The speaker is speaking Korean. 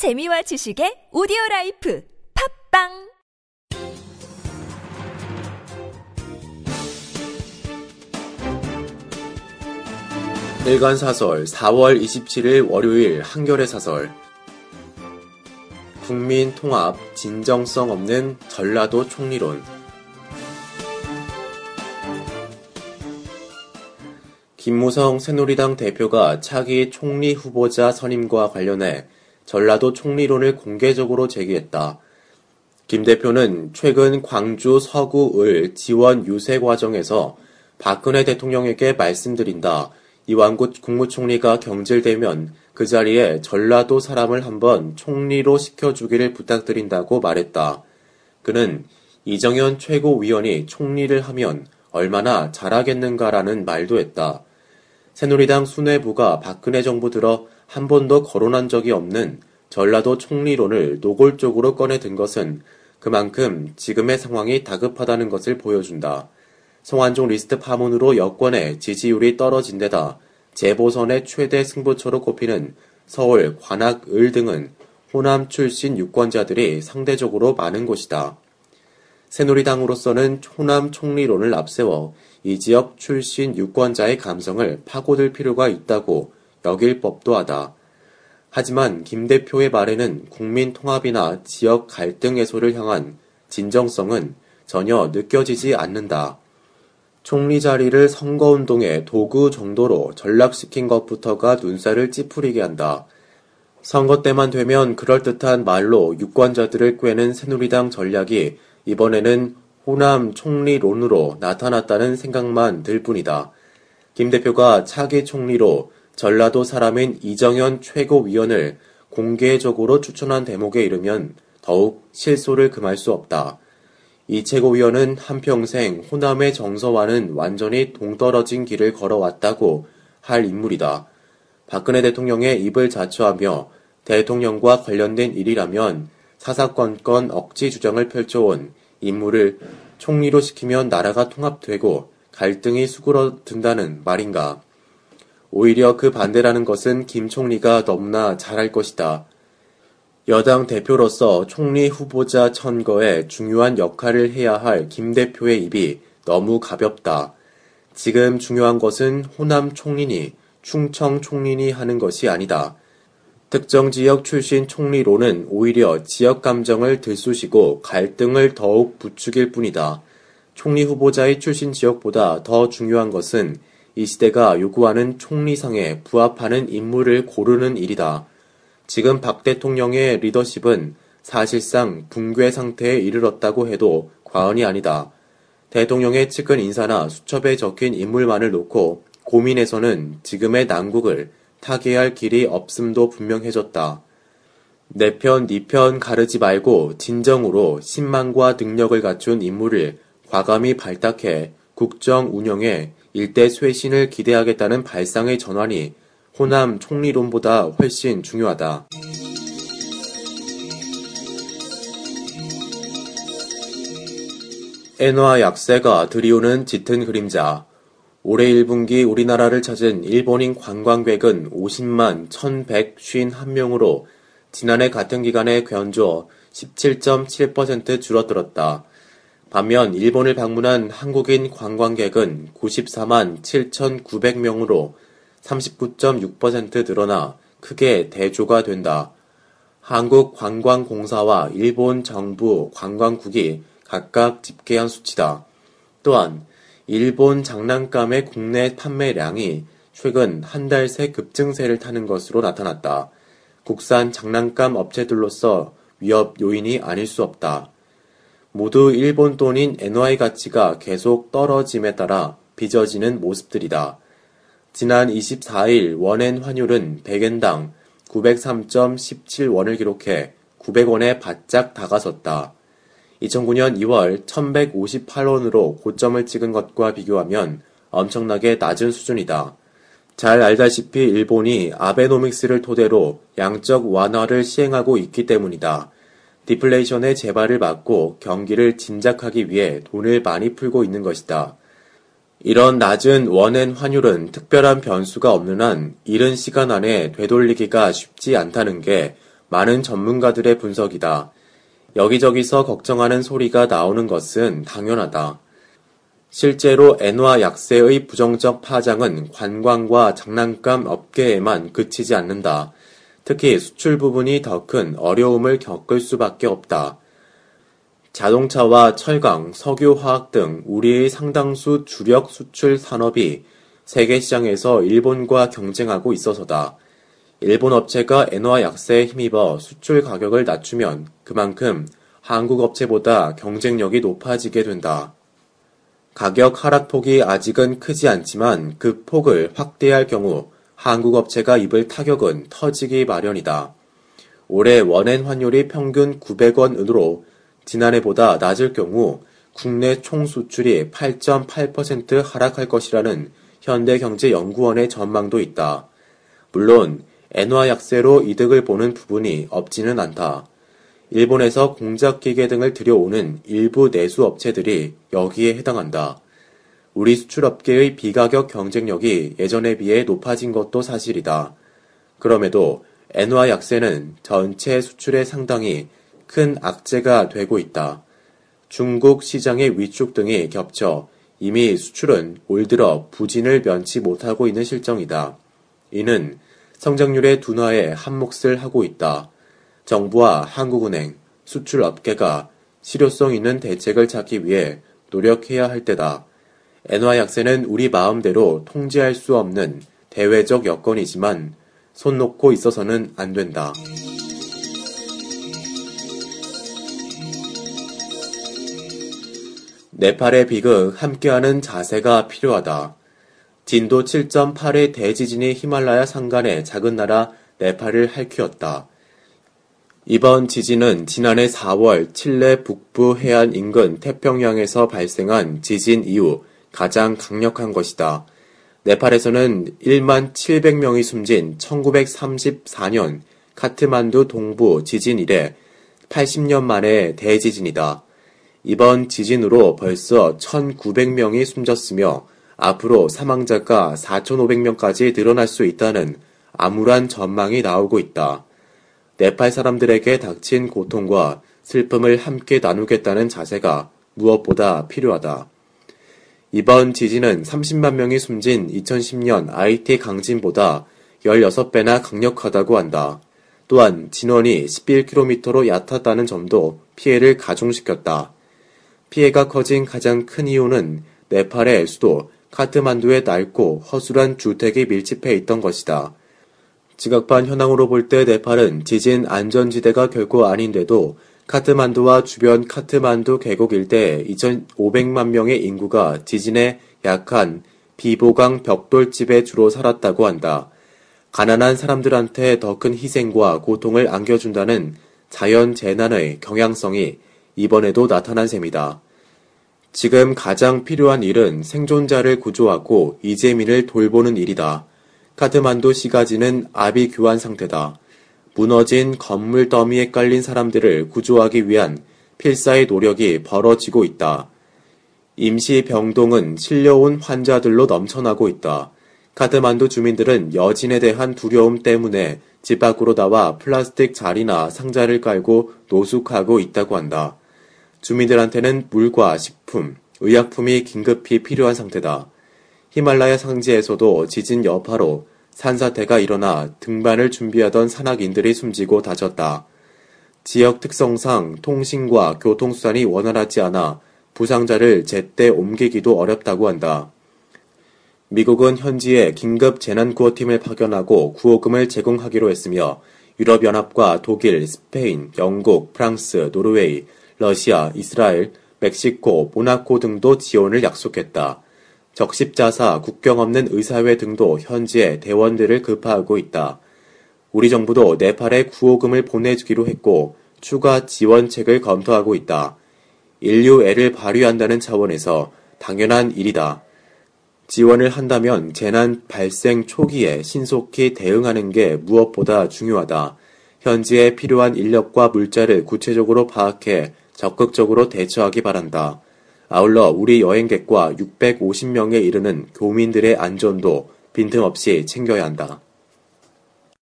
재미와 지식의 오디오 라이프 팝빵! 일간 사설 4월 27일 월요일 한겨레 사설. 국민 통합 진정성 없는 전라도 총리론. 김무성 새누리당 대표가 차기 총리 후보자 선임과 관련해 전라도 총리론을 공개적으로 제기했다. 김 대표는 최근 광주 서구 을 지원 유세 과정에서 박근혜 대통령에게 말씀드린다. 이완구 국무총리가 경질되면 그 자리에 전라도 사람을 한번 총리로 시켜주기를 부탁드린다고 말했다. 그는 이정현 최고위원이 총리를 하면 얼마나 잘하겠는가라는 말도 했다. 새누리당 수뇌부가 박근혜 정부 들어 한 번도 거론한 적이 없는 전라도 총리론을 노골적으로 꺼내 든 것은 그만큼 지금의 상황이 다급하다는 것을 보여준다. 송환종 리스트 파문으로 여권의 지지율이 떨어진 데다 재보선의 최대 승부처로 꼽히는 서울, 관악, 을 등은 호남 출신 유권자들이 상대적으로 많은 곳이다. 새누리당으로서는 호남 총리론을 앞세워 이 지역 출신 유권자의 감성을 파고들 필요가 있다고 여길 법도 하다. 하지만 김 대표의 말에는 국민 통합이나 지역 갈등 해소를 향한 진정성은 전혀 느껴지지 않는다. 총리 자리를 선거운동의 도구 정도로 전락시킨 것부터가 눈살을 찌푸리게 한다. 선거 때만 되면 그럴듯한 말로 유권자들을 꿰는 새누리당 전략이 이번에는 호남 총리론으로 나타났다는 생각만 들 뿐이다. 김 대표가 차기 총리로 전라도 사람인 이정현 최고위원을 공개적으로 추천한 대목에 이르면 더욱 실소를 금할 수 없다. 이 최고위원은 한평생 호남의 정서와는 완전히 동떨어진 길을 걸어왔다고 할 인물이다. 박근혜 대통령의 입을 자처하며 대통령과 관련된 일이라면 사사건건 억지 주장을 펼쳐온 인물을 총리로 시키면 나라가 통합되고 갈등이 수그러든다는 말인가. 오히려 그 반대라는 것은 김 총리가 너무나 잘할 것이다. 여당 대표로서 총리 후보자 선거에 중요한 역할을 해야 할 김 대표의 입이 너무 가볍다. 지금 중요한 것은 호남 총리니 충청 총리니 하는 것이 아니다. 특정 지역 출신 총리로는 오히려 지역 감정을 들쑤시고 갈등을 더욱 부추길 뿐이다. 총리 후보자의 출신 지역보다 더 중요한 것은 이 시대가 요구하는 총리상에 부합하는 인물을 고르는 일이다. 지금 박 대통령의 리더십은 사실상 붕괴 상태에 이르렀다고 해도 과언이 아니다. 대통령의 측근 인사나 수첩에 적힌 인물만을 놓고 고민해서는 지금의 난국을 타개할 길이 없음도 분명해졌다. 내 편, 니 편 가르지 말고 진정으로 신망과 능력을 갖춘 인물을 과감히 발탁해 국정 운영에 일대 쇄신을 기대하겠다는 발상의 전환이 호남 총리론보다 훨씬 중요하다. 엔화 약세가 들이오는 짙은 그림자. 올해 1분기 우리나라를 찾은 일본인 관광객은 50만 1151명으로 지난해 같은 기간에 견조 17.7% 줄어들었다. 반면 일본을 방문한 한국인 관광객은 94만 7,900명으로 39.6% 늘어나 크게 대조가 된다. 한국관광공사와 일본 정부 관광국이 각각 집계한 수치다. 또한 일본 장난감의 국내 판매량이 최근 한 달 새 급증세를 타는 것으로 나타났다. 국산 장난감 업체들로서 위협 요인이 아닐 수 없다. 모두 일본 돈인 NY 가치가 계속 떨어짐에 따라 빚어지는 모습들이다. 지난 24일 원엔 환율은 100엔당 903.17원을 기록해 900원에 바짝 다가섰다. 2009년 2월 1158원으로 고점을 찍은 것과 비교하면 엄청나게 낮은 수준이다. 잘 알다시피 일본이 아베노믹스를 토대로 양적 완화를 시행하고 있기 때문이다. 디플레이션의 재발을 막고 경기를 진작하기 위해 돈을 많이 풀고 있는 것이다. 이런 낮은 원엔 환율은 특별한 변수가 없는 한 이른 시간 안에 되돌리기가 쉽지 않다는 게 많은 전문가들의 분석이다. 여기저기서 걱정하는 소리가 나오는 것은 당연하다. 실제로 엔화 약세의 부정적 파장은 관광과 장난감 업계에만 그치지 않는다. 특히 수출 부분이 더 큰 어려움을 겪을 수밖에 없다. 자동차와 철강, 석유화학 등 우리의 상당수 주력 수출 산업이 세계 시장에서 일본과 경쟁하고 있어서다. 일본 업체가 엔화 약세에 힘입어 수출 가격을 낮추면 그만큼 한국 업체보다 경쟁력이 높아지게 된다. 가격 하락폭이 아직은 크지 않지만 그 폭을 확대할 경우 한국 업체가 입을 타격은 터지기 마련이다. 올해 원엔 환율이 평균 900원으로 지난해보다 낮을 경우 국내 총 수출이 8.8% 하락할 것이라는 현대경제연구원의 전망도 있다. 물론 엔화 약세로 이득을 보는 부분이 없지는 않다. 일본에서 공작기계 등을 들여오는 일부 내수 업체들이 여기에 해당한다. 우리 수출업계의 비가격 경쟁력이 예전에 비해 높아진 것도 사실이다. 그럼에도 엔화 약세는 전체 수출에 상당히 큰 악재가 되고 있다. 중국 시장의 위축 등이 겹쳐 이미 수출은 올 들어 부진을 면치 못하고 있는 실정이다. 이는 성장률의 둔화에 한몫을 하고 있다. 정부와 한국은행, 수출업계가 실효성 있는 대책을 찾기 위해 노력해야 할 때다. 엔화 약세는 우리 마음대로 통제할 수 없는 대외적 여건이지만 손 놓고 있어서는 안 된다. 네팔의 비극 함께하는 자세가 필요하다. 진도 7.8의 대지진이 히말라야 산간의 작은 나라 네팔을 할퀴었다. 이번 지진은 지난해 4월 칠레 북부 해안 인근 태평양에서 발생한 지진 이후 가장 강력한 것이다. 네팔에서는 1만 700명이 숨진 1934년 카트만두 동부 지진 이래 80년 만의 대지진이다. 이번 지진으로 벌써 1,900명이 숨졌으며 앞으로 사망자가 4,500명까지 늘어날 수 있다는 암울한 전망이 나오고 있다. 네팔 사람들에게 닥친 고통과 슬픔을 함께 나누겠다는 자세가 무엇보다 필요하다. 이번 지진은 30만 명이 숨진 2010년 IT 강진보다 16배나 강력하다고 한다. 또한 진원이 11km로 얕았다는 점도 피해를 가중시켰다. 피해가 커진 가장 큰 이유는 네팔의 수도 카트만두의 낡고 허술한 주택이 밀집해 있던 것이다. 지각판 현황으로 볼 때 네팔은 지진 안전지대가 결코 아닌데도 카트만두와 주변 카트만두 계곡 일대에 2,500만 명의 인구가 지진에 약한 비보강 벽돌집에 주로 살았다고 한다. 가난한 사람들한테 더 큰 희생과 고통을 안겨준다는 자연 재난의 경향성이 이번에도 나타난 셈이다. 지금 가장 필요한 일은 생존자를 구조하고 이재민을 돌보는 일이다. 카트만두 시가지는 아비 교환 상태다. 무너진 건물 더미에 깔린 사람들을 구조하기 위한 필사의 노력이 벌어지고 있다. 임시 병동은 실려온 환자들로 넘쳐나고 있다. 카트만두 주민들은 여진에 대한 두려움 때문에 집 밖으로 나와 플라스틱 자리나 상자를 깔고 노숙하고 있다고 한다. 주민들한테는 물과 식품, 의약품이 긴급히 필요한 상태다. 히말라야 상지에서도 지진 여파로 산사태가 일어나 등반을 준비하던 산악인들이 숨지고 다쳤다. 지역 특성상 통신과 교통수단이 원활하지 않아 부상자를 제때 옮기기도 어렵다고 한다. 미국은 현지에 긴급 재난구호팀을 파견하고 구호금을 제공하기로 했으며 유럽연합과 독일, 스페인, 영국, 프랑스, 노르웨이, 러시아, 이스라엘, 멕시코, 모나코 등도 지원을 약속했다. 적십자사, 국경 없는 의사회 등도 현지에 대원들을 급파하고 있다. 우리 정부도 네팔에 구호금을 보내주기로 했고 추가 지원책을 검토하고 있다. 인류애를 발휘한다는 차원에서 당연한 일이다. 지원을 한다면 재난 발생 초기에 신속히 대응하는 게 무엇보다 중요하다. 현지에 필요한 인력과 물자를 구체적으로 파악해 적극적으로 대처하기 바란다. 아울러 우리 여행객과 650명에 이르는 교민들의 안전도 빈틈없이 챙겨야 한다.